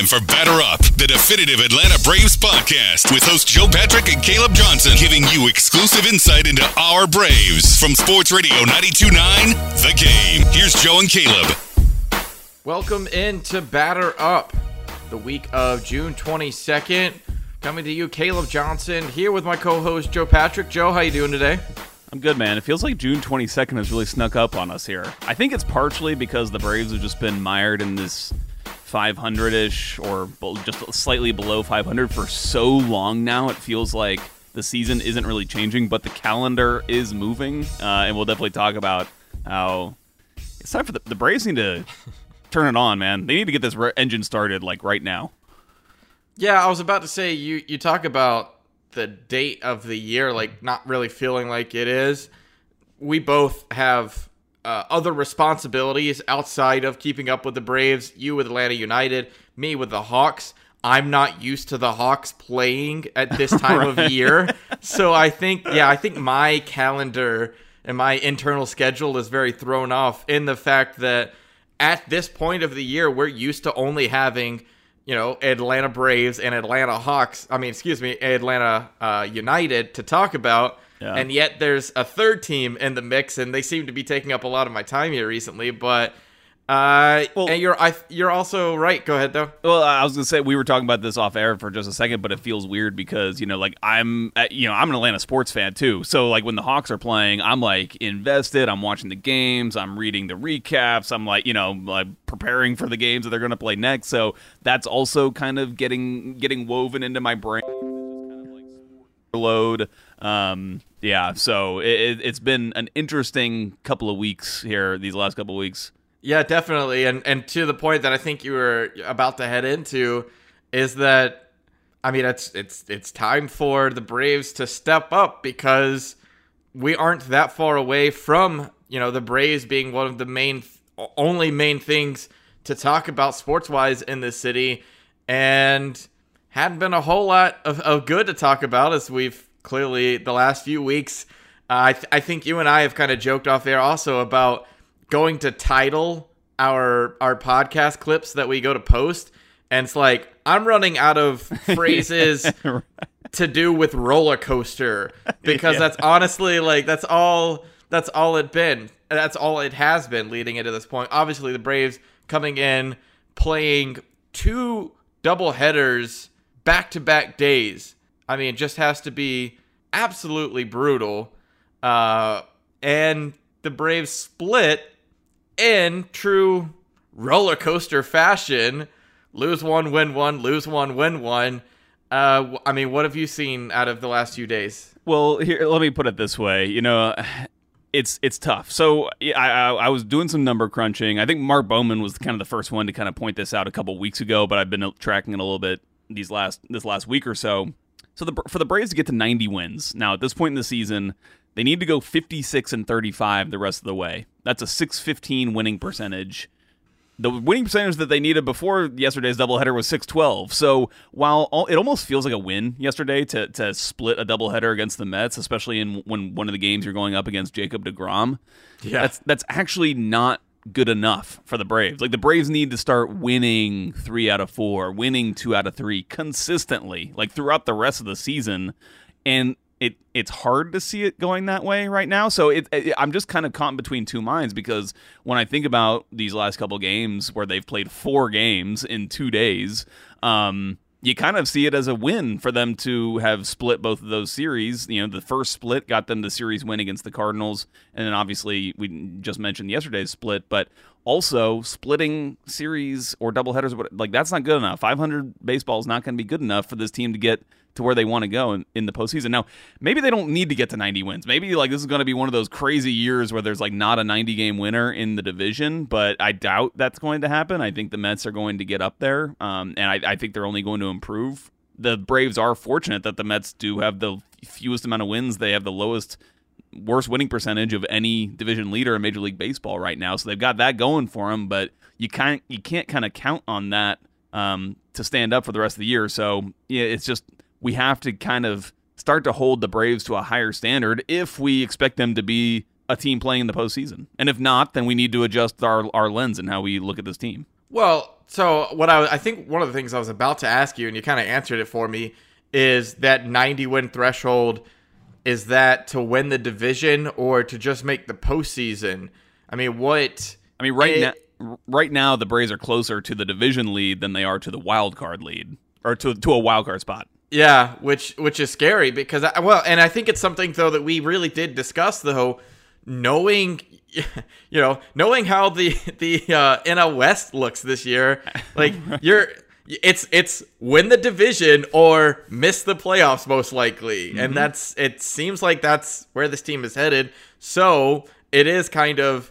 Time for Batter Up, the definitive Atlanta Braves podcast with host Joe Patrick and Caleb Johnson, giving you exclusive insight into our Braves from Sports Radio 929 The Game. Here's Joe and Caleb. Welcome into Batter Up, the week of June 22nd. Coming to you, Caleb Johnson, here with my co-host Joe Patrick. Joe, how you doing today? I'm good, man. It feels like June 22nd has really snuck up on us here. I think it's partially because the Braves have just been mired in this 500-ish or just slightly below 500 for so long now. It feels like the season isn't really changing, but the calendar is moving, uh, and we'll definitely talk about how it's time for the, the Braves need to turn it on, man. They need to get this re- engine started like right now. Yeah, I was about to say you you talk about the date of the year like not really feeling like it is. We both have uh, other responsibilities outside of keeping up with the Braves. You with Atlanta United, me with the Hawks. I'm not used to the Hawks playing at this time right. of year. So I think, yeah, I think my calendar and my internal schedule is very thrown off in the fact that at this point of the year, we're used to only having, you know, Atlanta Braves and Atlanta Hawks. I mean, excuse me, Atlanta uh, United to talk about. Yeah. And yet there's a third team in the mix, and they seem to be taking up a lot of my time here recently. But uh, well, and you're I, you're also right. Go ahead though. Well, I was gonna say we were talking about this off air for just a second, but it feels weird because you know, like I'm, uh, you know, I'm an Atlanta sports fan too. So like when the Hawks are playing, I'm like invested. I'm watching the games. I'm reading the recaps. I'm like, you know, like preparing for the games that they're gonna play next. So that's also kind of getting getting woven into my brain. Load. Um, yeah, so it, has been an interesting couple of weeks here, these last couple of weeks. Yeah, definitely, and and to the point that I think you were about to head into is that I mean it's it's it's time for the Braves to step up because we aren't that far away from you know the Braves being one of the main only main things to talk about sports wise in this city, and hadn't been a whole lot of, of good to talk about as we've clearly the last few weeks. Uh, I, th- I think you and I have kind of joked off there also about going to title our our podcast clips that we go to post, and it's like I'm running out of phrases to do with roller coaster because yeah. that's honestly like that's all that's all it been. That's all it has been leading into this point. Obviously, the Braves coming in playing two double headers back to back days I mean, it just has to be absolutely brutal. Uh, and the Braves split in true roller coaster fashion. Lose one, win one, lose one, win one. Uh, I mean, what have you seen out of the last few days? Well, here, let me put it this way. You know, it's it's tough. So I, I, I was doing some number crunching. I think Mark Bowman was kind of the first one to kind of point this out a couple weeks ago, but I've been tracking it a little bit these last this last week or so. So the, for the Braves to get to 90 wins now at this point in the season, they need to go 56 and 35 the rest of the way. That's a 615 winning percentage. the winning percentage that they needed before yesterday's doubleheader was 612. So while all, it almost feels like a win yesterday to to split a doubleheader against the Mets, especially in when one of the games you're going up against Jacob DeGrom, Yeah. that's that's actually not good enough for the Braves. Like the Braves need to start winning three out of four, winning two out of three consistently, like throughout the rest of the season, and it it's hard to see it going that way right now. So it, it I'm just kind of caught between two minds because when I think about these last couple games where they've played four games in two days, um, you kind of see it as a win for them to have split both of those series. You know, the first split got them the series win against the Cardinals, and then obviously we just mentioned yesterday's split, but also splitting series or doubleheaders, like that's not good enough. 500 baseball is not going to be good enough for this team to get to where they want to go in, in the postseason. Now, maybe they don't need to get to 90 wins. Maybe like this is going to be one of those crazy years where there's like not a 90 game winner in the division, but I doubt that's going to happen. I think the Mets are going to get up there, um, and I, I think they're only going to improve. The Braves are fortunate that the Mets do have the fewest amount of wins. They have the lowest worst winning percentage of any division leader in Major League Baseball right now. So they've got that going for them, but you can't you can't kind of count on that um, to stand up for the rest of the year. So yeah, it's just we have to kind of start to hold the Braves to a higher standard if we expect them to be a team playing in the postseason. And if not, then we need to adjust our our lens and how we look at this team. Well, so what I I think one of the things I was about to ask you, and you kind of answered it for me, is that 90 win threshold. Is that to win the division or to just make the postseason? I mean, what? I mean, right It- now, right now, the Braves are closer to the division lead than they are to the wild card lead, or to to a wild card spot. Yeah, which which is scary because I, well, and I think it's something though that we really did discuss though, knowing you know knowing how the the uh, NL West looks this year, like you're. It's it's win the division or miss the playoffs most likely, and that's it. Seems like that's where this team is headed. So it is kind of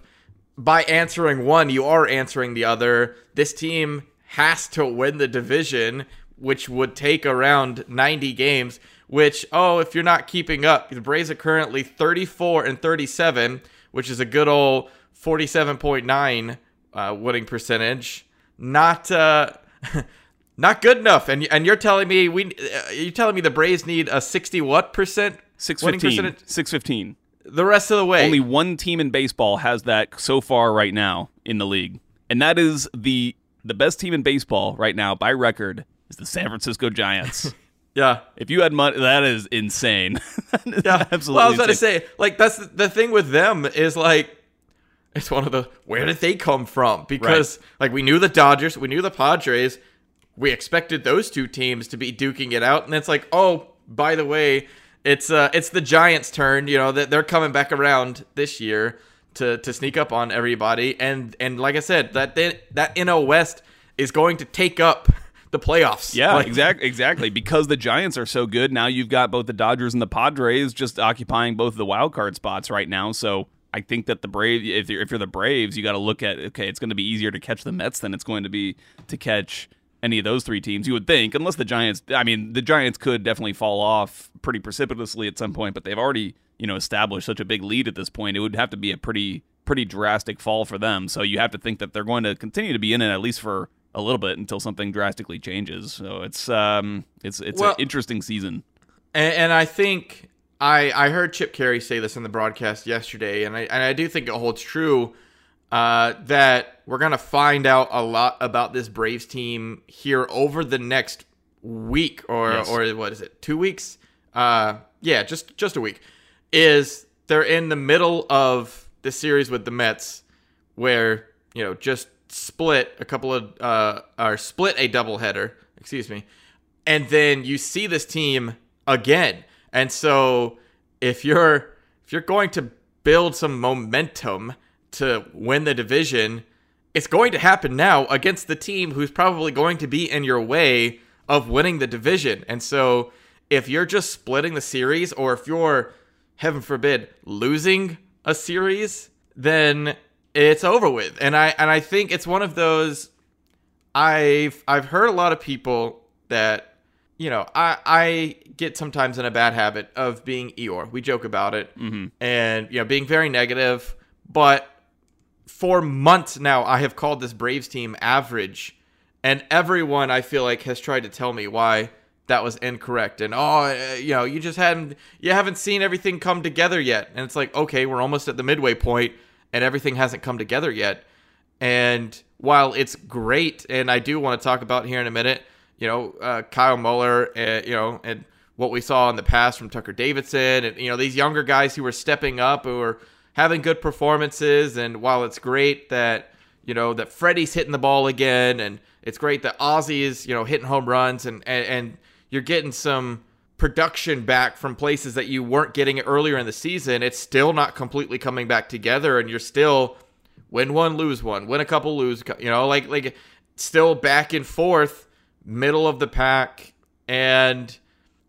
by answering one, you are answering the other. This team has to win the division, which would take around 90 games. Which, oh, if you're not keeping up, the Braves are currently 34 and 37, which is a good old 47.9 uh, winning percentage. Not, uh, not good enough. And and you're telling me we, uh, you're telling me the Braves need a 60 what percent Six winning percentage Six fifteen. the rest of the way. Only one team in baseball has that so far right now in the league, and that is the the best team in baseball right now by record is the San Francisco Giants. yeah. if you had money, that is insane. That is Yeah, absolutely. Well, I was about to say, like that's the, the thing with them is like, it's one of the where did they come from? Because like we knew the Dodgers, we knew the Padres, we expected those two teams to be duking it out, and it's like, oh, by the way, it's uh, it's the Giants' turn. You know that they're coming back around this year to to sneak up on everybody, and and like I said, that that NL West is going to take up the playoffs. Yeah, Like, exactly. Exactly. Because the Giants are so good, now you've got both the Dodgers and the Padres just occupying both the wild card spots right now. So I think that the Braves, if you're, if you're the Braves, you got to look at okay, it's going to be easier to catch the Mets than it's going to be to catch any of those three teams. You would think, unless the Giants. I mean, the Giants could definitely fall off pretty precipitously at some point, but they've already you know established such a big lead at this point. It would have to be a pretty pretty drastic fall for them. So you have to think that they're going to continue to be in it at least for a little bit until something drastically changes. So it's um it's it's Well- an interesting season. And, and I think I I heard Chip Caray say this in the broadcast yesterday, and I and I do think it holds true uh, that we're gonna find out a lot about this Braves team here over the next week or Yes. or what is it two weeks? Uh, yeah, just just a week. Is they're in the middle of the series with the Mets, where you know just split a couple of uh or split a doubleheader. Excuse me and then you see this team again. And so if you're if you're going to build some momentum to win the division, it's going to happen now against the team who's probably going to be in your way of winning the division. And so if you're just splitting the series or if you're heaven forbid losing a series, then it's over with. And I and I think it's one of those I've I've heard a lot of people that you know I I get sometimes in a bad habit of being Eeyore. We joke about it, and you know being very negative. But for months now, I have called this Braves team average, and everyone I feel like has tried to tell me why that was incorrect. And oh, uh, you know, you just hadn't, you haven't seen everything come together yet. And it's like, okay, we're almost at the midway point, and everything hasn't come together yet. And while it's great, and I do want to talk about here in a minute, you know, uh, Kyle Muller, uh, you know, and what we saw in the past from Tucker Davidson, and you know, these younger guys who were stepping up, who were having good performances. And while it's great that you know that Freddie's hitting the ball again, and it's great that Ozzie is you know hitting home runs, and and, and you're getting some production back from places that you weren't getting it earlier in the season, it's still not completely coming back together, and you're still win one, lose one, win a couple, lose, you know, like like still back and forth, middle of the pack, and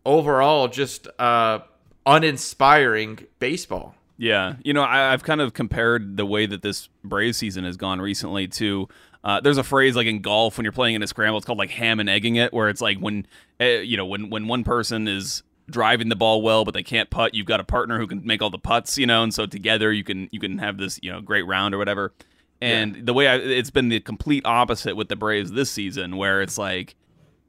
overall just uh, uninspiring baseball. Yeah, you know, I, have kind of compared the way that this Braves season has gone recently to. Uh, there's a phrase like in golf when you're playing in a scramble, it's called like ham and egging it, where it's like when, uh, you know, when when one person is driving the ball well, but they can't putt, you've got a partner who can make all the putts, you know, and so together you can you can have this you know great round or whatever. And yeah. the way I, it's been the complete opposite with the Braves this season, where it's like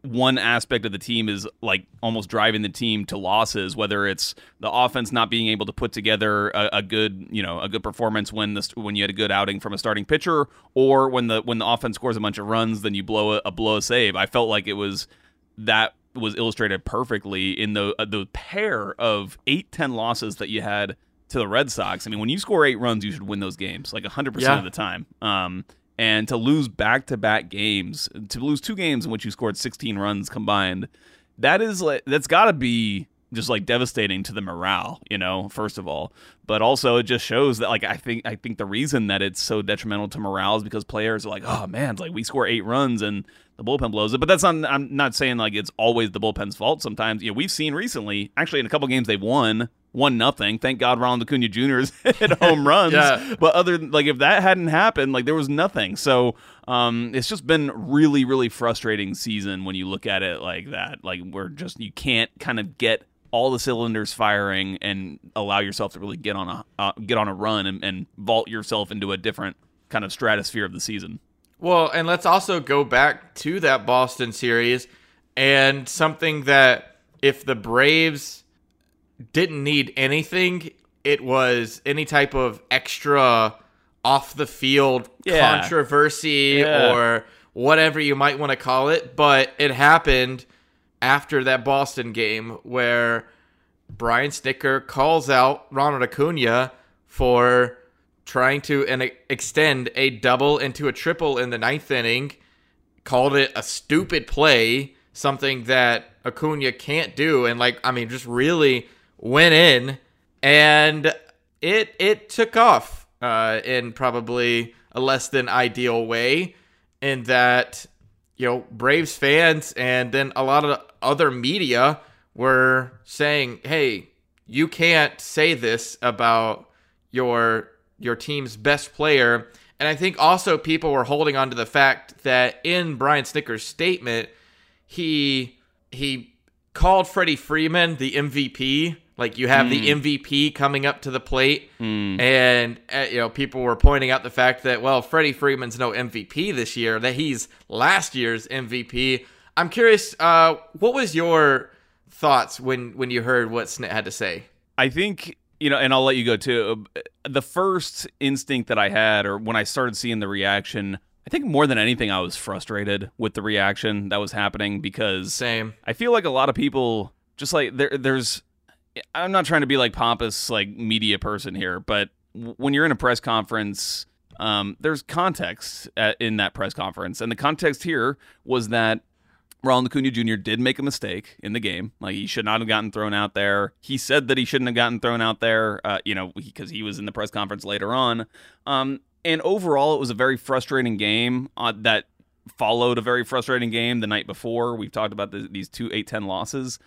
one aspect of the team is like almost driving the team to losses whether it's the offense not being able to put together a, a, good you know a good performance when the when you had a good outing from a starting pitcher or when the when the offense scores a bunch of runs then you blow a, a blow a save i felt like it was that was illustrated perfectly in the uh, the pair of 8-10 losses that you had to the Red Sox. I mean, when you score 8 runs, you should win those games like 100% yeah. of the time. Um and to lose back to back games, to lose two games in which you scored 16 runs combined, that is like that's got to be just like devastating to the morale, you know, first of all. But also it just shows that like I think I think the reason that it's so detrimental to morale is because players are like, "Oh man, like we score 8 runs and the bullpen blows it." But that's not I'm not saying like it's always the bullpen's fault. Sometimes, you know, we've seen recently, actually in a couple games they've won one nothing. Thank God Ronald Acuna Jr. hit home runs. yeah. But other than like if that hadn't happened, like there was nothing. So um, it's just been really really frustrating season when you look at it like that. Like we're just you can't kind of get all the cylinders firing and allow yourself to really get on a uh, get on a run and, and vault yourself into a different kind of stratosphere of the season. Well, and let's also go back to that Boston series and something that if the Braves didn't need anything. It was any type of extra off the field yeah. controversy yeah. or whatever you might want to call it. But it happened after that Boston game where Brian Snitker calls out Ronald Acuna for trying to and extend a double into a triple in the ninth inning, called it a stupid play, something that Acuna can't do. And like, I mean, just really went in, and it it took off uh, in probably a less than ideal way. In that, you know, Braves fans and then a lot of other media were saying, "Hey, you can't say this about your your team's best player." And I think also people were holding on to the fact that in Brian Snitker's statement, he he called Freddie Freeman the MVP like you have mm. the MVP hmm. coming up to the plate, mm. and uh, you know people were pointing out the fact that well, Freddie Freeman's no MVP this year; that he's last year's MVP. I'm curious, uh, what was your thoughts when when you heard what Snit had to say? I think you know, and I'll let you go too. The first instinct that I had, or when I started seeing the reaction, I think more than anything, I was frustrated with the reaction that was happening because same. I feel like a lot of people just like there. There's I'm not trying to be like pompous like media person here, but when you're in a press conference, um, there's context at, in that press conference, and the context here was that Ronald Acuna Jr. did make a mistake in the game. Like he should not have gotten thrown out there. He said that he shouldn't have gotten thrown out there. Uh, you know, because he, he, was in the press conference later on. Um, and overall, it was a very frustrating game uh, that followed a very frustrating game the night before. We've talked about the, these two 8-10 losses.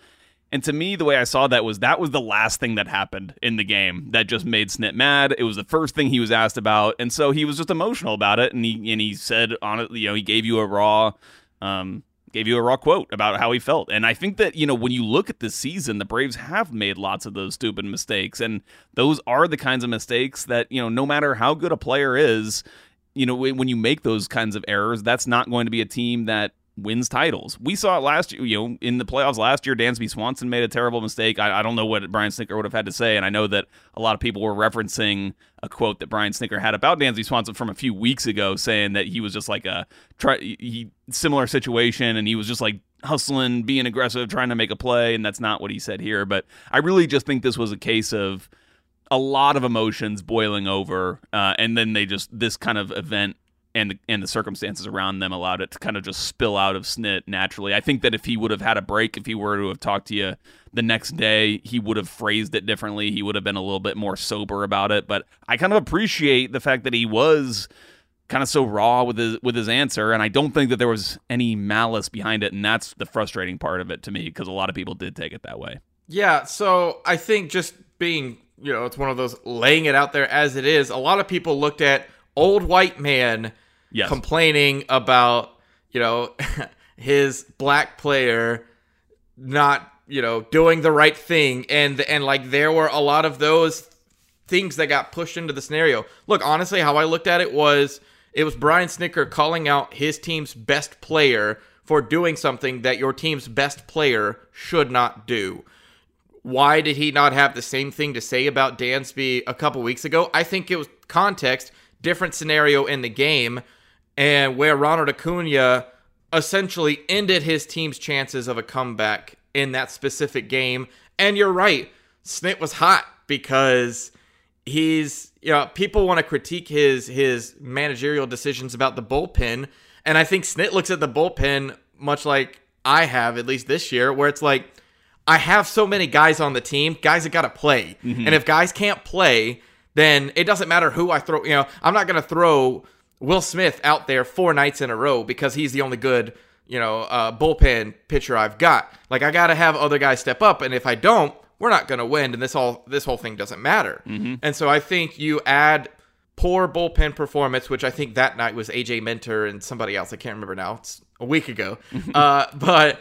And to me, the way I saw that was that was the last thing that happened in the game that just made Snit mad. It was the first thing he was asked about, and so he was just emotional about it. And he and he said on it, you know, he gave you a raw, um, gave you a raw quote about how he felt. And I think that, you know, when you look at this season, the Braves have made lots of those stupid mistakes. And those are the kinds of mistakes that, you know, no matter how good a player is, you know, when you make those kinds of errors, that's not going to be a team that wins titles. We saw it last year, you know, in the playoffs last year. Dansby Swanson made a terrible mistake. I, I, don't know what Brian Snitker would have had to say, and I know that a lot of people were referencing a quote that Brian Snitker had about Dansby Swanson from a few weeks ago, saying that he was just like a try he similar situation, and he was just like hustling, being aggressive, trying to make a play, and that's not what he said here. But I really just think this was a case of a lot of emotions boiling over, uh, and then they just this kind of event and the, and the circumstances around them allowed it to kind of just spill out of Snit naturally. I think that if he would have had a break, if he were to have talked to you the next day, he would have phrased it differently. He would have been a little bit more sober about it. But I kind of appreciate the fact that he was kind of so raw with his with his answer, and I don't think that there was any malice behind it, and that's the frustrating part of it to me because a lot of people did take it that way. Yeah, so I think just being you know, it's one of those laying it out there as it is. A lot of people looked at old white man yes. complaining about, you know, his black player not, you know, doing the right thing and and like there were a lot of those things that got pushed into the scenario. Look, honestly, how I looked at it was it was Brian Snitker calling out his team's best player for doing something that your team's best player should not do. Why did he not have the same thing to say about Dansby a couple weeks ago? I think it was context, different scenario in the game, and where Ronald Acuna essentially ended his team's chances of a comeback in that specific game. And you're right, Snit was hot because he's you know people want to critique his his managerial decisions about the bullpen, and I think Snit looks at the bullpen much like I have at least this year, where it's like I have so many guys on the team, guys that got to play. Mm-hmm. And if guys can't play, then it doesn't matter who I throw. You know, I'm not going to throw Will Smith out there four nights in a row because he's the only good, you know, uh, bullpen pitcher I've got. Like I got to have other guys step up, and if I don't, we're not going to win, and this all this whole thing doesn't matter. Mm-hmm. And so I think you add poor bullpen performance, which I think that night was AJ Minter and somebody else. I can't remember now. It's a week ago, uh, but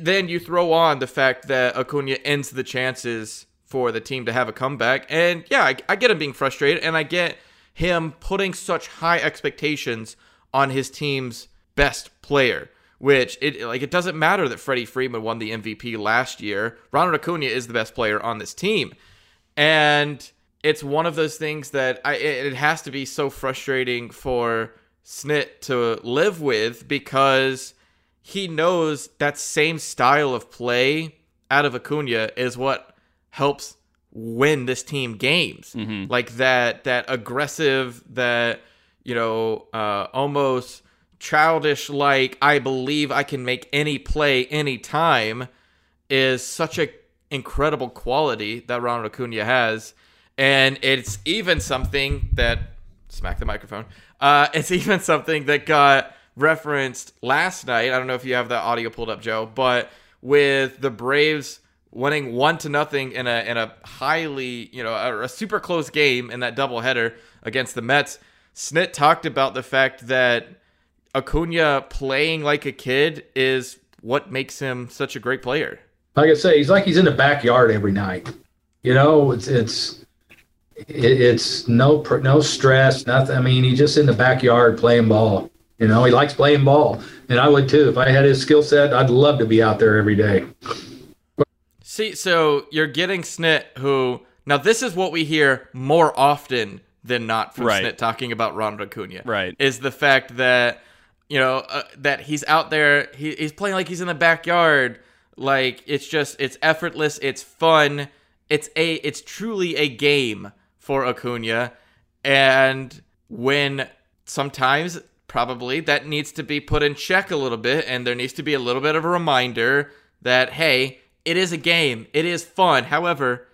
then you throw on the fact that Acuna ends the chances for the team to have a comeback. And yeah, I, I, get him being frustrated, and I get him putting such high expectations on his team's best player. Which it like it doesn't matter that Freddie Freeman won the MVP last year. Ronald Acuna is the best player on this team, and it's one of those things that I it has to be so frustrating for Snit to live with because he knows that same style of play out of Acuna is what helps win this team games. Mm-hmm. Like that that aggressive, that you know, uh, almost childish like I believe I can make any play anytime is such a incredible quality that Ronald Acuna has. And it's even something that smack the microphone. Uh, it's even something that got referenced last night. I don't know if you have that audio pulled up, Joe, but with the Braves winning one to nothing in a in a highly you know a, a super close game in that doubleheader against the Mets. Snit talked about the fact that Acuna playing like a kid is what makes him such a great player. Like I say, he's like he's in the backyard every night. You know, it's it's it's no no stress, nothing. I mean, he's just in the backyard playing ball. You know, he likes playing ball, and I would too. If I had his skill set, I'd love to be out there every day. See, so you're getting Snit, who now this is what we hear more often than not from right. Snit talking about Ronald Acuna. Right, is the fact that you know uh, that he's out there, he, he's playing like he's in the backyard, like it's just it's effortless, it's fun, it's a it's truly a game for Acuna, and when sometimes probably that needs to be put in check a little bit and there needs to be a little bit of a reminder that hey it is a game it is fun however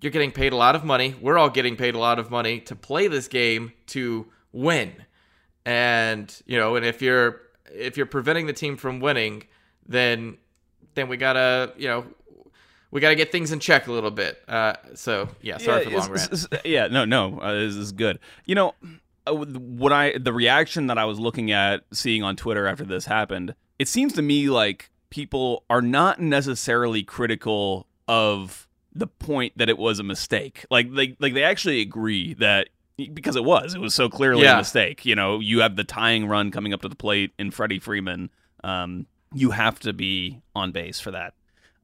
you're getting paid a lot of money we're all getting paid a lot of money to play this game to win and you know and if you're if you're preventing the team from winning then then we gotta you know we got to get things in check a little bit. Uh, so yeah, sorry yeah, for the long rant. Yeah, no, no, uh, this is good. You know, uh, what I the reaction that I was looking at seeing on Twitter after this happened it seems to me like people are not necessarily critical of the point that it was a mistake. Like they like they actually agree that because it was, it was so clearly Yeah. a mistake. You know, you have the tying run coming up to the plate in Freddie Freeman. Um, you have to be on base for that.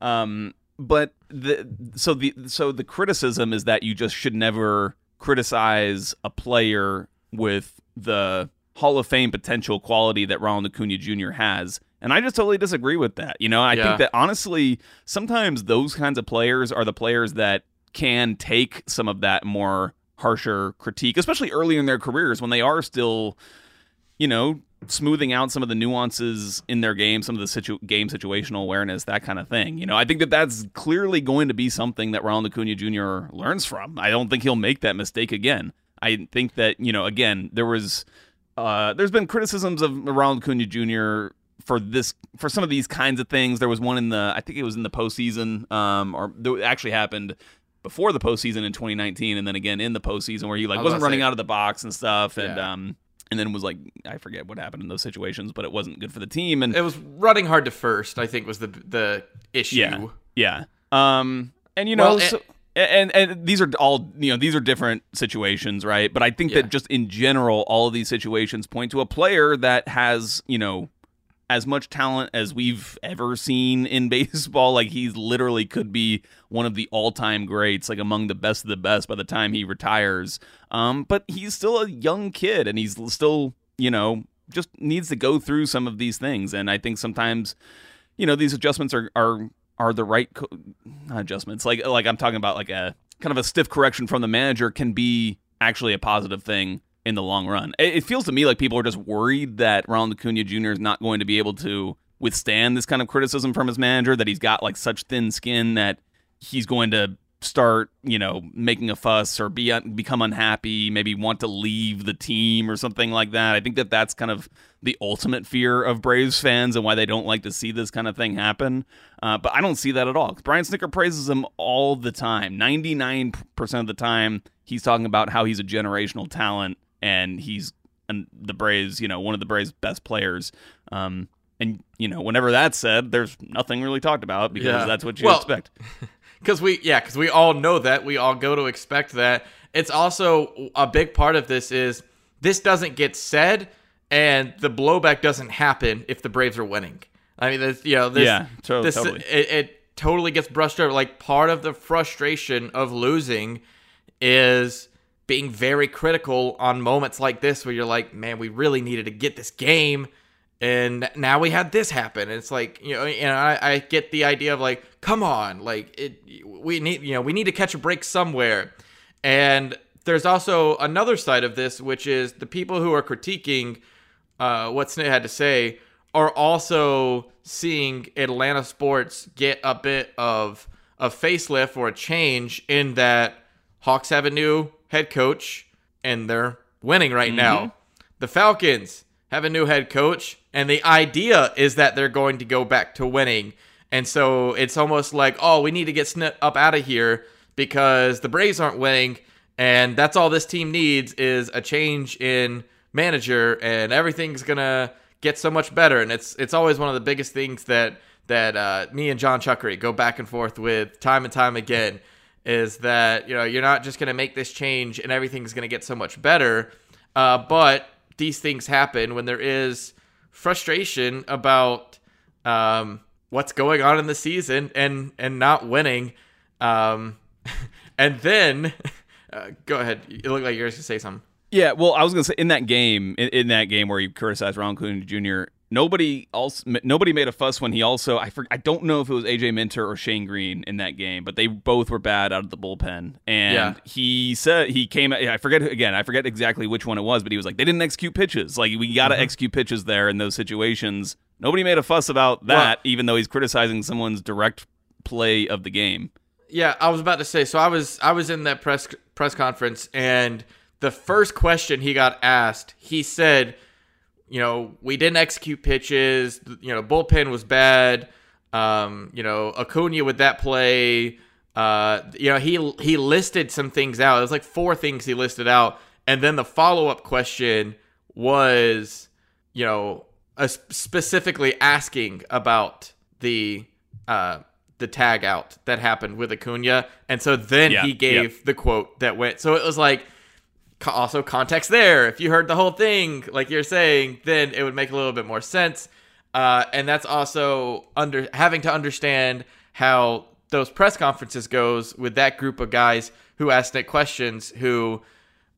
Um, but the so the so the criticism is that you just should never criticize a player with the Hall of Fame potential quality that Ronald Acuna Jr. has. And I just totally disagree with that. You know, I Yeah. think that honestly, sometimes those kinds of players are the players that can take some of that more harsher critique, especially early in their careers when they are still, you know, smoothing out some of the nuances in their game, some of the situ- game situational awareness, that kind of thing. You know, I think that that's clearly going to be something that Ronald Acuna Jr. learns from. I don't think he'll make that mistake again. I think that you know, again, there was, uh, there's been criticisms of Ronald Acuna Jr. for this, for some of these kinds of things. There was one in the, I think it was in the postseason, um, or it actually happened before the postseason in 2019, and then again in the postseason where he like was wasn't running say- out of the box and stuff, and Yeah. um, and then was like I forget what happened in those situations, but it wasn't good for the team. And It was running hard to first. I think was the the issue. yeah, yeah. Um, and you know, Well, so, and, and these are all you know these are different situations, right? But I think Yeah. that just in general, all of these situations point to a player that has you know as much talent as we've ever seen in baseball. Like he's literally could be one of the all-time greats, like among the best of the best by the time he retires. Um, but he's still a young kid, and he's still, you know, just needs to go through some of these things. And I think sometimes, you know, these adjustments are are are the right co- adjustments. Like like I'm talking about like a kind of a stiff correction from the manager can be actually a positive thing in the long run. It, it feels to me like people are just worried that Ronald Acuna Jr. is not going to be able to withstand this kind of criticism from his manager. That he's got like such thin skin that he's going to start, you know, making a fuss or be become unhappy, maybe want to leave the team or something like that. I think that that's kind of the ultimate fear of Braves fans and why they don't like to see this kind of thing happen. Uh, but I don't see that at all. Brian Snitker praises him all the time. 99% of the time, he's talking about how he's a generational talent and he's and the Braves, you know, one of the Braves' best players. Um, and you know, whenever that's said, there's nothing really talked about because Yeah. that's what you Well, expect. Because we, yeah, because we all know that. We all go to expect that. It's also a big part of this is this doesn't get said, and the blowback doesn't happen if the Braves are winning. I mean, this, you know, this, Yeah, to- this, totally. It, it totally gets brushed over. Like part of the frustration of losing is being very critical on moments like this where you're like, man, we really needed to get this game and now we had this happen. And it's like, you know, and I, I get the idea of like, come on, like it, we need, you know, we need to catch a break somewhere. And there's also another side of this, which is the people who are critiquing uh, what Snit had to say are also seeing Atlanta sports get a bit of a facelift or a change in that Hawks have a new head coach and they're winning right now. The Falcons have a new head coach and the idea is that they're going to go back to winning. And so it's almost like, oh, we need to get Snit up out of here because the Braves aren't winning and that's all this team needs is a change in manager and everything's going to get so much better and it's it's always one of the biggest things that that uh, me and John Chuckery go back and forth with time and time again is that you know you're not just going to make this change and everything's going to get so much better. Uh, but these things happen when there is frustration about um, what's going on in the season and and not winning. Um, and then uh, go ahead. You look like you're going to say something. Yeah, well, I was gonna say in that game, in, in that game where you criticized Ronald Acuna Jr., nobody else, nobody made a fuss when he also, I for, I don't know if it was AJ Minter or Shane Greene in that game, but they both were bad out of the bullpen, and Yeah. he said he came, I forget again, I forget exactly which one it was, but he was like, they didn't execute pitches, like we got to Mm-hmm. execute pitches there in those situations. Nobody made a fuss about that, even though he's criticizing someone's direct play of the game. Yeah, I was about to say. So I was I was in that press press conference, and the first question he got asked, he said, you know, we didn't execute pitches. You know, bullpen was bad. Um, you know, Acuna with that play. Uh, you know, he he listed some things out. It was like four things he listed out, and then the follow up question was, you know, uh, specifically asking about the uh, the tag out that happened with Acuna, and so then Yeah, he gave the quote that went. So it was like also context there. If you heard the whole thing, like you're saying, then it would make a little bit more sense. Uh, and that's also under having to understand how those press conferences goes with that group of guys who ask Nick questions who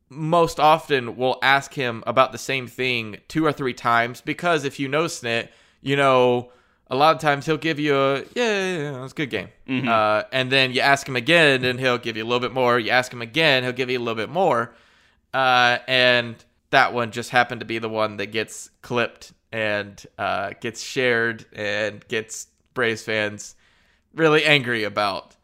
most often will ask him about the same thing two or three times because if you know Snit, you know a lot of times he'll give you a yeah, yeah, yeah it was a good game, uh, and then you ask him again and he'll give you a little bit more. You ask him again, he'll give you a little bit more, uh, and that one just happened to be the one that gets clipped and uh, gets shared and gets Braves fans really angry about.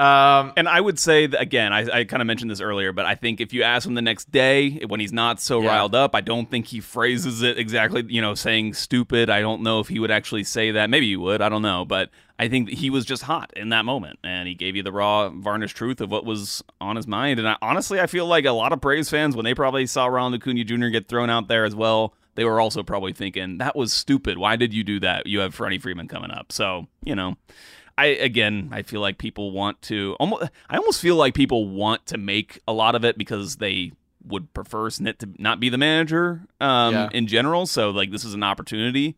Um, And I would say that, again, I, I kind of mentioned this earlier, but I think if you ask him the next day when he's not so Yeah. riled up, I don't think he phrases it exactly, you know, saying stupid. I don't know if he would actually say that. Maybe he would. I don't know. But I think he was just hot in that moment and he gave you the raw, varnished truth of what was on his mind. And I, honestly, I feel like a lot of Braves fans, when they probably saw Ronald Acuna Jr. get thrown out there as well, they were also probably thinking, that was stupid. Why did you do that? You have Freddie Freeman coming up. So, you know. I again, I feel like people want to almost. I almost feel like people want to make a lot of it because they would prefer Snit to not be the manager um, Yeah. in general. So like, this is an opportunity.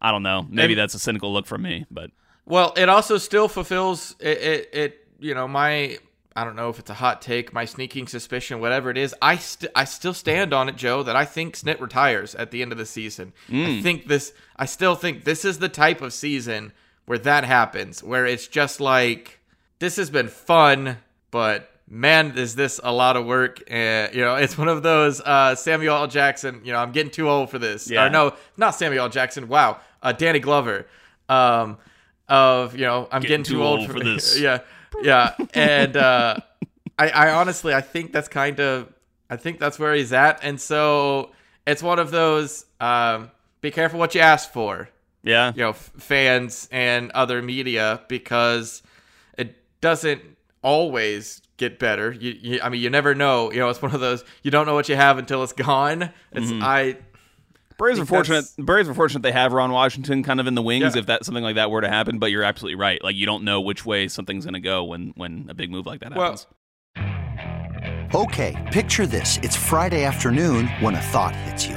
I don't know. Maybe And- that's a cynical look from me, but Well, it also still fulfills it, it. It you know my I don't know if it's a hot take, my sneaking suspicion, whatever it is. I st- I still stand on it, Joe, that I think Snit retires at the end of the season. I think this. I still think this is the type of season where that happens, where it's just like this has been fun, but man, is this a lot of work? And you know, it's one of those uh, Samuel L. Jackson. You know, I'm getting too old for this. Yeah. Or no, not Samuel L. Jackson. Wow, uh, Danny Glover. Um, of you know, I'm getting, too, old, for, this. yeah, yeah, and uh, I, I honestly, I think that's kind of, I think that's where he's at, and so it's one of those. Um, be careful what you ask for yeah, you know f- fans and other media because it doesn't always get better. You, you, I mean, you never know. You know, it's one of those you don't know what you have until it's gone. It's mm-hmm. I. Braves are fortunate. Braves are fortunate they have Ron Washington kind of in the wings Yeah. if that something like that were to happen. But you're absolutely right. Like you don't know which way something's going to go when when a big move like that Well, happens. Okay, picture this. It's Friday afternoon when a thought hits you.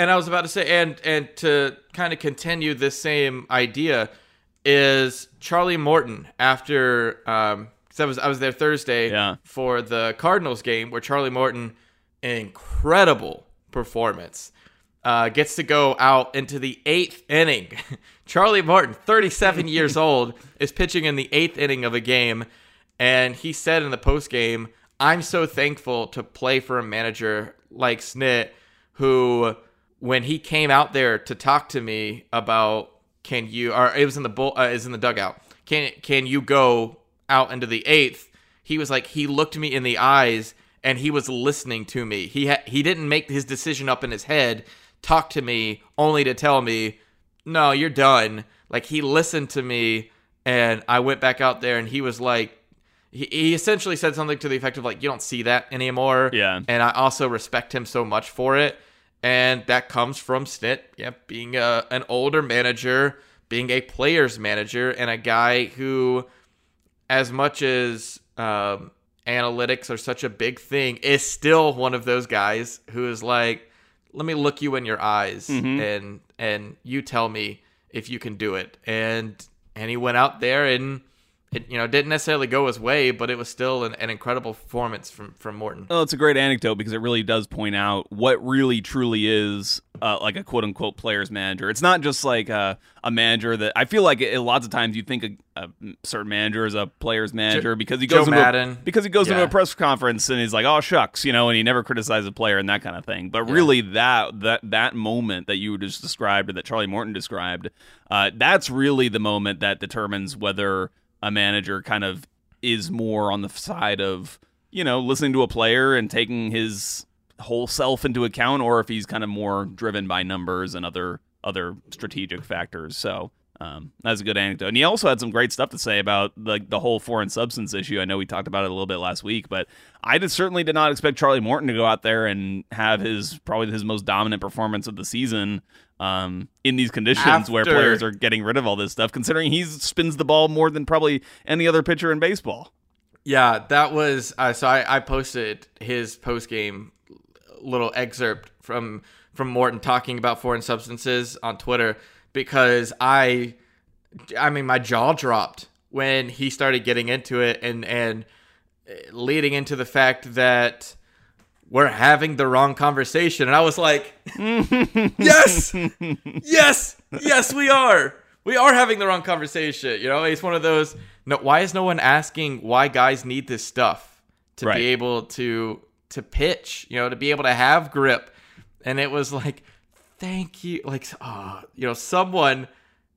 And I was about to say, and and to kind of continue this same idea is Charlie Morton after um I was I was there Thursday Yeah. for the Cardinals game where Charlie Morton incredible performance uh, gets to go out into the eighth inning. Charlie Morton, 37 years old, is pitching in the eighth inning of a game, and he said in the post game, "I'm so thankful to play for a manager like Snit, who, when he came out there to talk to me about can you, or it was in the bull, uh, is in the dugout, can can you go out into the eighth? He was like, he looked me in the eyes." And he was listening to me. He ha- he didn't make his decision up in his head. Talk to me only to tell me no, you're done. Like he listened to me, and I went back out there, and he was like, he, he essentially said something to the effect of like, you don't see that anymore. Yeah. And I also respect him so much for it, and that comes from Snit, yeah, being a an older manager, being a players manager, and a guy who, as much as um, analytics are such a big thing, is still one of those guys who is like, let me look you in your eyes and and you tell me if you can do it. And and he went out there and it you know didn't necessarily go his way, but it was still an, an incredible performance from from Morton. Well, it's a great anecdote because it really does point out what really truly is uh, like a quote unquote players manager. It's not just like a, a manager that I feel like it, lots of times you think a, a certain manager is a players manager because he goes Joe into Maddon. a, because he goes into a press conference and he's like, "Oh shucks," you know, and he never criticizes a player and that kind of thing. But really, that that that moment that you just described or that Charlie Morton described, uh, that's really the moment that determines whether a manager kind of is more on the side of you know listening to a player and taking his whole self into account or if he's kind of more driven by numbers and other other strategic factors. So um, that's a good anecdote. And he also had some great stuff to say about the, the whole foreign substance issue. I know we talked about it a little bit last week but i did, certainly did not expect charlie morton to go out there and have his probably his most dominant performance of the season um, in these conditions where players are getting rid of all this stuff considering he spins the ball more than probably any other pitcher in baseball. Yeah, that was uh, so. I, I posted his post game little excerpt from from Morton talking about foreign substances on Twitter because I, I mean, my jaw dropped when he started getting into it and and uh, leading into the fact that we're having the wrong conversation, and I was like, yes, yes, yes, we are. We are having the wrong conversation. You know, it's one of those. No, why is no one asking why guys need this stuff to Right. be able to to pitch? You know, to be able to have grip. And it was like, thank you, like, oh, you know, someone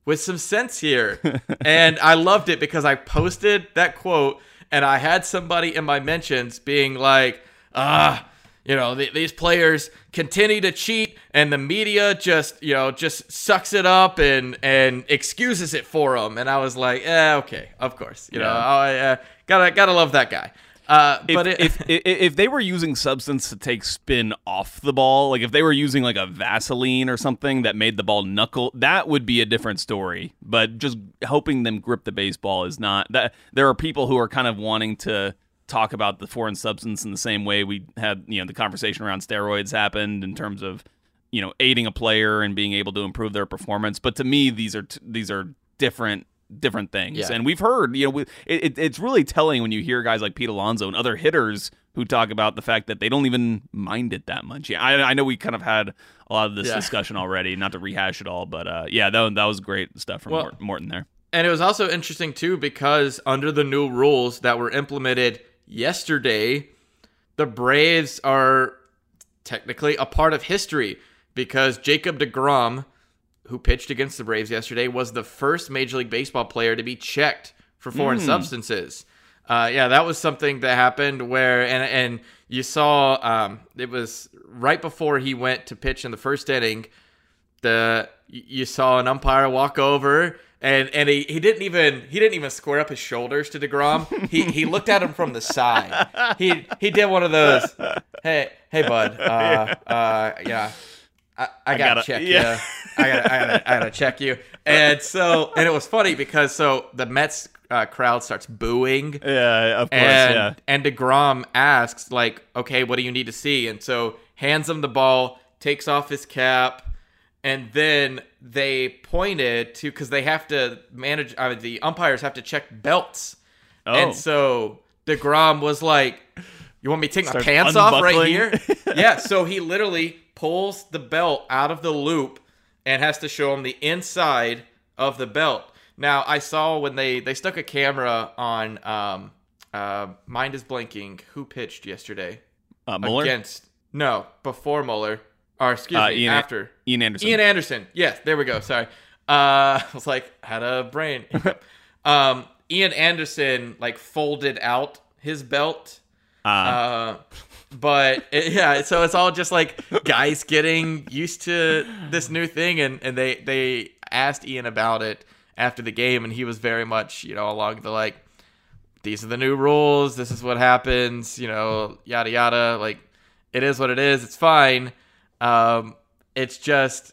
with some sense here. and I loved it because I posted that quote, and I had somebody in my mentions being like, ah you know th- these players continue to cheat and the media just you know just sucks it up and and excuses it for them and i was like yeah okay of course you know I, uh, gotta gotta love that guy uh if, but it, if, if if they were using substance to take spin off the ball, like if they were using like a Vaseline or something that made the ball knuckle, that would be a different story. But just helping them grip the baseball is not that. There are people who are kind of wanting to talk about the foreign substance in the same way we had, you know, the conversation around steroids happened in terms of you know aiding a player and being able to improve their performance. But to me, these are t- these are different different things. Yeah. And we've heard, you know, we, it, it, it's really telling when you hear guys like Pete Alonso and other hitters who talk about the fact that they don't even mind it that much. Yeah, I, I know we kind of had a lot of this Yeah. discussion already, not to rehash it all, but uh, yeah, that, that was great stuff from Well- Morton there. And it was also interesting too because under the new rules that were implemented yesterday, the Braves are technically a part of history because Jacob DeGrom, who pitched against the Braves yesterday, was the first Major League Baseball player to be checked for foreign substances. Uh, yeah, that was something that happened where, and and you saw, um, it was right before he went to pitch in the first inning the you saw an umpire walk over and and he, he didn't even he didn't even square up his shoulders to Degrom. He he looked at him from the side. He he did one of those. Hey hey bud. Uh uh yeah. I, I, gotta, gotta- check yeah. you. I gotta, I gotta, I gotta check you. And so, and it was funny because so the Mets uh, crowd starts booing, Yeah, of course, and yeah. and Degrom asks like, "Okay, what do you need to see?" And so hands him the ball, takes off his cap, and then they pointed to because they have to manage. Uh, the umpires have to check belts, Oh. and so Degrom was like, "You want me to take my pants off right here?" yeah. So he literally pulls the belt out of the loop and has to show him the inside of the belt. Now I saw when they they stuck a camera on um uh mind is blinking who pitched yesterday? Uh, Muller? against no before Muller. Or excuse Uh, me Ian- after. Ian Anderson. Ian Anderson. Yes there we go. Sorry. Uh I was like had a brain um Ian Anderson like folded out his belt. Uh, uh, but it- yeah, so it's all just like guys getting used to this new thing, and, and they they asked Ian about it after the game, and he was very much you know along the like, these are the new rules, this is what happens, you know, yada yada. Like, it is what it is. It's fine. Um, it's just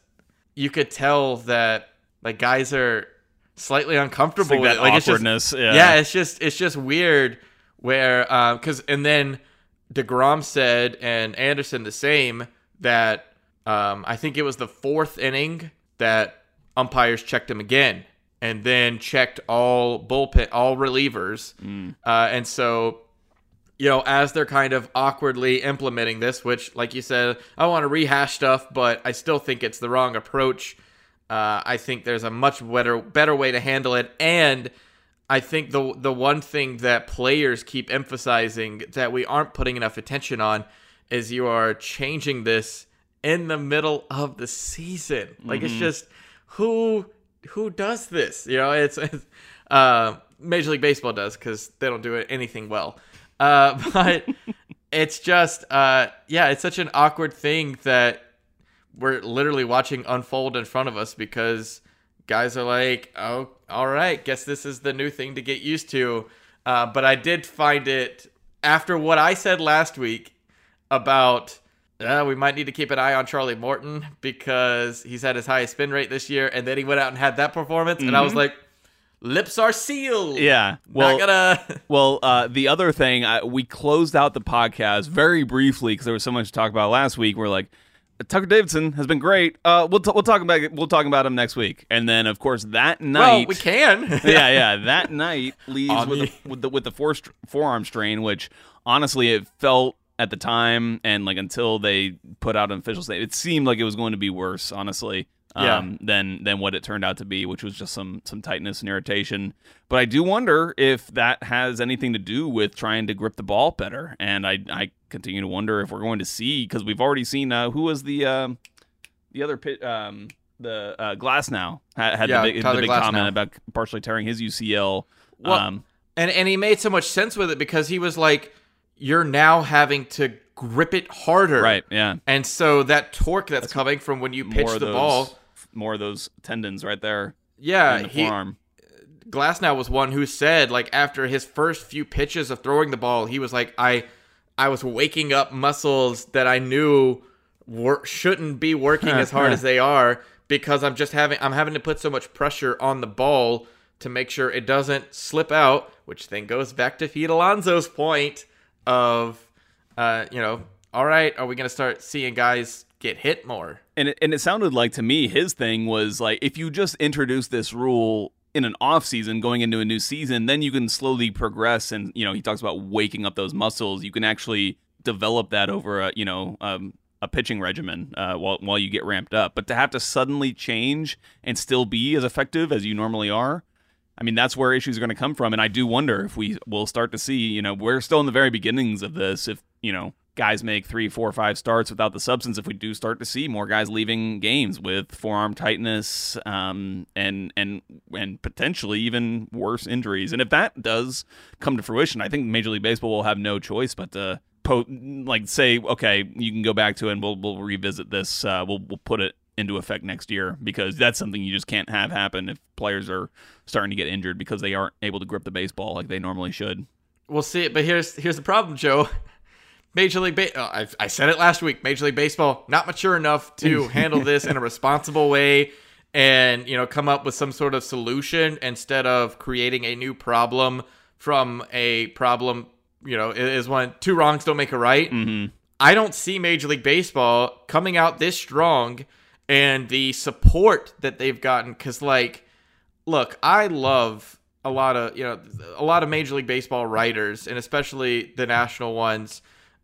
you could tell that like guys are slightly uncomfortable like with it. Like it's just- awkwardness, yeah. yeah, it's just it's just weird where because and then Degrom said and Anderson the same that um, I think it was the fourth inning that umpires checked him again and then checked all bullpen, all relievers. Uh, and so, you know, as they're kind of awkwardly implementing this, which, like you said, I want to rehash stuff, but I still think it's the wrong approach. Uh, I think there's a much better better way to handle it, and I think the the one thing that players keep emphasizing that we aren't putting enough attention on is you are changing this in the middle of the season. Like it's just who who does this? You know, it's, it's uh, Major League Baseball does because they don't do anything well. Uh, but it's just uh, yeah, it's such an awkward thing that we're literally watching unfold in front of us because guys are like, oh, all right, guess this is the new thing to get used to. Uh, but I did find it after what I said last week about uh, we might need to keep an eye on Charlie Morton because he's had his highest spin rate this year, and then he went out and had that performance, and I was like, lips are sealed. Yeah. Well, gonna. Well, uh, the other thing, uh, we closed out the podcast very briefly because there was so much to talk about last week. We're like, Tucker Davidson has been great. Uh, we'll t- we'll talk about we'll talk about him next week. And then, of course, that night, well, we can. yeah, yeah, that night leaves with, the- with the with the fore- forearm strain, which honestly it felt at the time and like until they put out an official statement, it seemed like it was going to be worse. Honestly, Yeah. um, than than what it turned out to be, which was just some some tightness and irritation. But I do wonder if that has anything to do with trying to grip the ball better. And I I continue to wonder if we're going to see because we've already seen uh, who was the um, the other pit um, the uh, Glasnow had, had Yeah, the big, the big comment about partially tearing his UCL. Well, um, and and he made so much sense with it because he was like, you're now having to grip it harder, right? Yeah, And so that torque that's, coming from when you pitch the those, ball, more of those tendons right there yeah, in the he forearm. Glasnow was one who said like after his first few pitches of throwing the ball, he was like, I I was waking up muscles that I knew wor- shouldn't be working as hard as they are because I'm just having I'm having to put so much pressure on the ball to make sure it doesn't slip out, which then goes back to Pete Alonso's point of uh, you know, all right, are we going to start seeing guys get hit more? And it, and it sounded like to me his thing was like if you just introduce this rule in an off season going into a new season, then you can slowly progress. And you know he talks about waking up those muscles. You can actually develop that over a you know um, a pitching regimen uh, while while you get ramped up. But to have to suddenly change and still be as effective as you normally are. I mean, that's where issues are going to come from. And I do wonder if we will start to see, you know, we're still in the very beginnings of this. If, you know, guys make three, four, five starts without the substance, if we do start to see more guys leaving games with forearm tightness um, and, and, and potentially even worse injuries. And if that does come to fruition, I think Major League Baseball will have no choice but to. Po- like say okay you can go back to it and we'll we'll revisit this uh, we'll we'll put it into effect next year because that's something you just can't have happen if players are starting to get injured because they aren't able to grip the baseball like they normally should. We'll see but here's here's the problem, Joe. Major League Ba- uh, oh, I, I said it last week. Major League Baseball not mature enough to handle this in a responsible way and you know come up with some sort of solution instead of creating a new problem from a problem. You know, is one two wrongs don't make a right. Mm-hmm. I don't see Major League Baseball coming out this strong and the support that they've gotten because like look, I love a lot of you know a lot of Major League Baseball writers, and especially the national ones.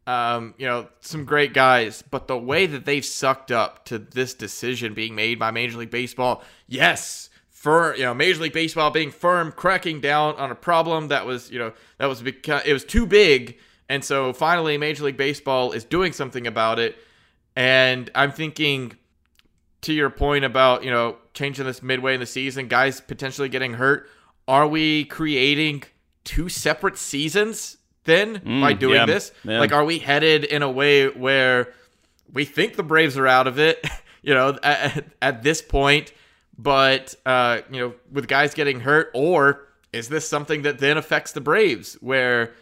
Um, you know, some great guys, but the way that they've sucked up to this decision being made by Major League Baseball, yes, for you know Major League Baseball being firm, cracking down on a problem that was you know that was because it was too big, and so finally Major League Baseball is doing something about it, and I'm thinking to your point about you know changing this midway in the season, guys potentially getting hurt. Are we creating two separate seasons then by doing yeah, this? yeah. Like, are we headed in a way where we think the Braves are out of it? You know, at, at this point, but uh, you know, with guys getting hurt, or is this something that then affects the Braves where?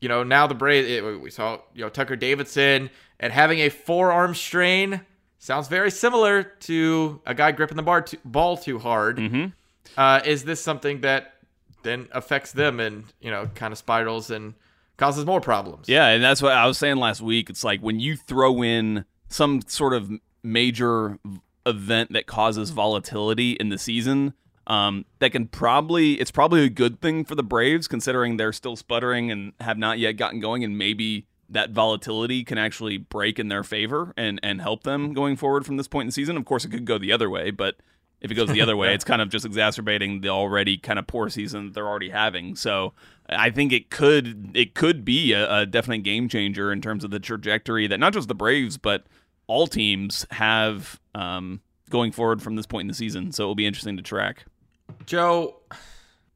You know, now the Braves, it- we saw, you know, Tucker Davidson and having a forearm strain sounds very similar to a guy gripping the bar too, ball too hard. Mm-hmm. Uh, is this something that then affects them and you know kind of spirals and causes more problems? Yeah, and that's what I was saying last week. It's like when you throw in some sort of major event that causes volatility in the season. Um, that can probably it's probably a good thing for the Braves considering they're still sputtering and have not yet gotten going, and maybe that volatility can actually break in their favor and and help them going forward from this point in the season. Of course, it could go the other way, but if it goes the other way, it's kind of just exacerbating the already kind of poor season they're already having. So I think it could it could be a, a definite game changer in terms of the trajectory that not just the Braves but all teams have um, going forward from this point in the season. So it will be interesting to track. Joe,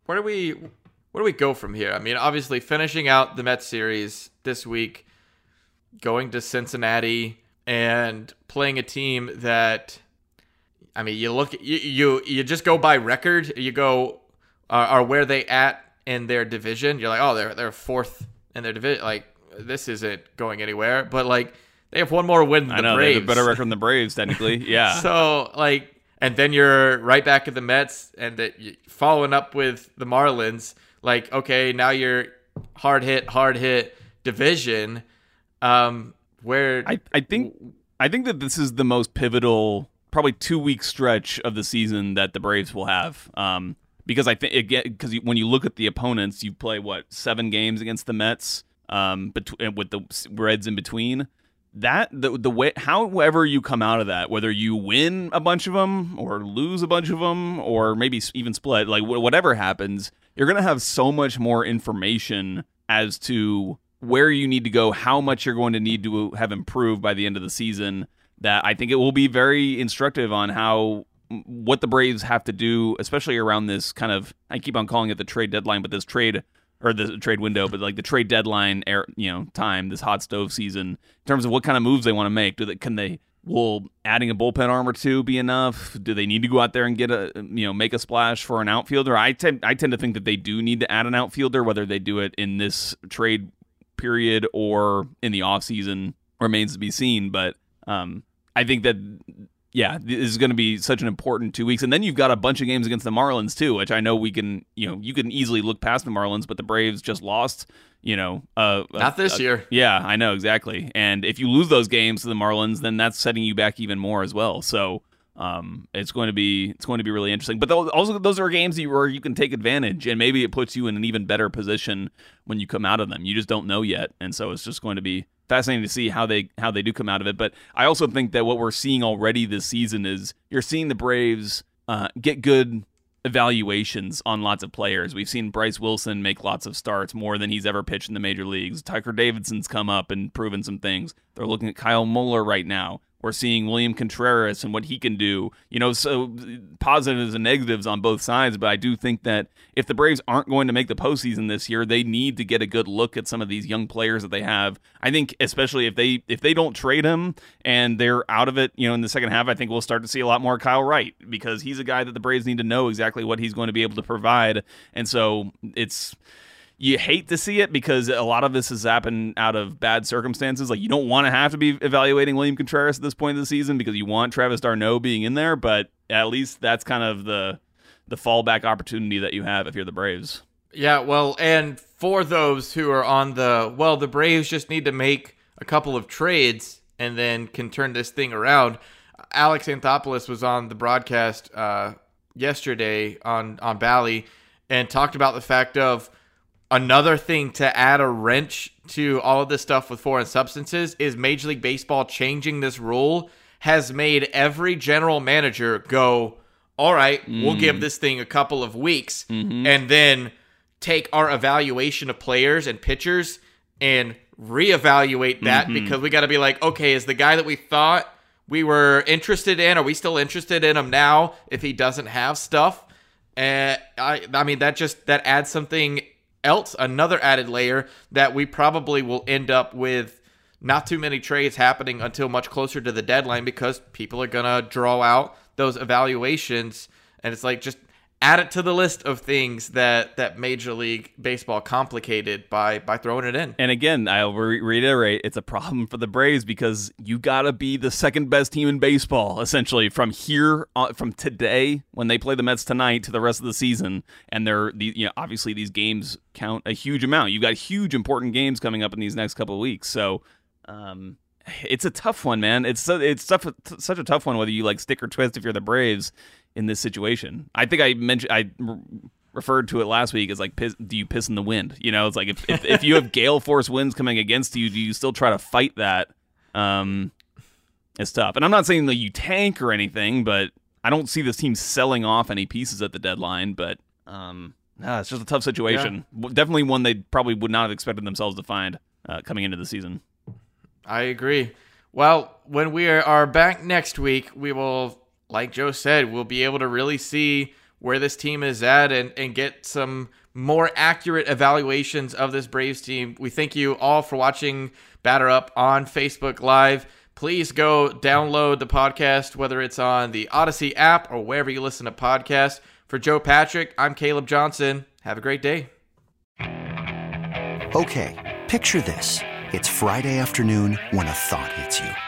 where do we where do we go from here? I mean, obviously finishing out the Mets series this week, going to Cincinnati and playing a team that I mean, you look you you, you just go by record, you go uh, are where they at in their division. You're like, "Oh, they're they're fourth in their division." Like this isn't going anywhere, but like they have one more win than I know, the they Braves. have a better record than the Braves, technically. Yeah. So like, and then you're right back at the Mets, and that following up with the Marlins. Like, okay, now you're hard hit, hard hit division. Um, where I, I think I think that this is the most pivotal, probably two week stretch of the season that the Braves will have. Um, because I think because when you look at the opponents, you play what seven games against the Mets, um, between with the Reds in between. That the the way, however you come out of that, whether you win a bunch of them or lose a bunch of them, or maybe even split, like wh- whatever happens, you're gonna have so much more information as to where you need to go, how much you're going to need to have improved by the end of the season. That I think it will be very instructive on how what the Braves have to do, especially around this kind of I keep on calling it the trade deadline, but this trade or the trade window, but like the trade deadline, air, you know, time, this hot stove season, in terms of what kind of moves they want to make. Do they can they will adding a bullpen arm or two be enough? Do they need to go out there and get a you know make a splash for an outfielder? I tend I tend to think that they do need to add an outfielder, whether they do it in this trade period or in the off season remains to be seen. But um, I think that yeah, this is going to be such an important two weeks, and then you've got a bunch of games against the Marlins too, which I know we can you know you can easily look past the Marlins, but the Braves just lost. You know, uh, Not this uh, year. Yeah, I know exactly. And if you lose those games to the Marlins, then that's setting you back even more as well. So um, it's going to be it's going to be really interesting. But those, also those are games you, where you can take advantage, and maybe it puts you in an even better position when you come out of them. You just don't know yet, and so it's just going to be fascinating to see how they how they do come out of it. But I also think that what we're seeing already this season is you're seeing the Braves uh, get good evaluations on lots of players. We've seen Bryce Wilson make lots of starts, more than he's ever pitched in the major leagues. Tucker Davidson's come up and proven some things. They're looking at Kyle Muller right now. We're seeing William Contreras and what he can do. You know, so positives and negatives on both sides. But I do think that if the Braves aren't going to make the postseason this year, they need to get a good look at some of these young players that they have. I think, especially if they if they don't trade him and they're out of it, you know, in the second half, I think we'll start to see a lot more Kyle Wright because he's a guy that the Braves need to know exactly what he's going to be able to provide. And so it's you hate to see it because a lot of this has happened out of bad circumstances. Like you don't want to have to be evaluating William Contreras at this point of the season because you want Travis d'Arnaud being in there, but at least that's kind of the the fallback opportunity that you have if you're the Braves. Yeah, well, and for those who are on the well, the Braves just need to make a couple of trades and then can turn this thing around. Alex Anthopoulos was on the broadcast uh, yesterday on on Bally and talked about the fact of another thing to add a wrench to all of this stuff with foreign substances is Major League Baseball changing this rule has made every general manager go, all right, we'll give mm. this thing a couple of weeks mm-hmm. and then take our evaluation of players and pitchers and reevaluate that mm-hmm. because we got to be like, okay, is the guy that we thought we were interested in, are we still interested in him now if he doesn't have stuff? And I, I mean, that just that adds something else, another added layer that we probably will end up with not too many trades happening until much closer to the deadline because people are gonna draw out those evaluations, and it's like just add it to the list of things that that Major League Baseball complicated by by throwing it in. And again, I'll re- reiterate, it's a problem for the Braves because you got to be the second best team in baseball, essentially, from here, on, from today when they play the Mets tonight to the rest of the season. And they're, the, you know, obviously these games count a huge amount. You've got huge important games coming up in these next couple of weeks. So, um, it's a tough one, man. It's so, it's tough, such a tough one whether you like stick or twist if you're the Braves in this situation. I think I mentioned I referred to it last week as like piss, do you piss in the wind? You know, it's like if if, if you have gale force winds coming against you, do you still try to fight that? Um, it's tough. And I'm not saying that you tank or anything, but I don't see this team selling off any pieces at the deadline. But um, no, it's just a tough situation. Yeah. Definitely one they probably would not have expected themselves to find uh, coming into the season. I agree. Well, when we are back next week, we will, like Joe said, we'll be able to really see where this team is at and, and get some more accurate evaluations of this Braves team. We thank you all for watching Batter Up on Facebook Live. Please go download the podcast, whether it's on the Audacy app or wherever you listen to podcasts. For Joe Patrick, I'm Caleb Johnson. Have a great day. Okay, picture this. It's Friday afternoon when a thought hits you.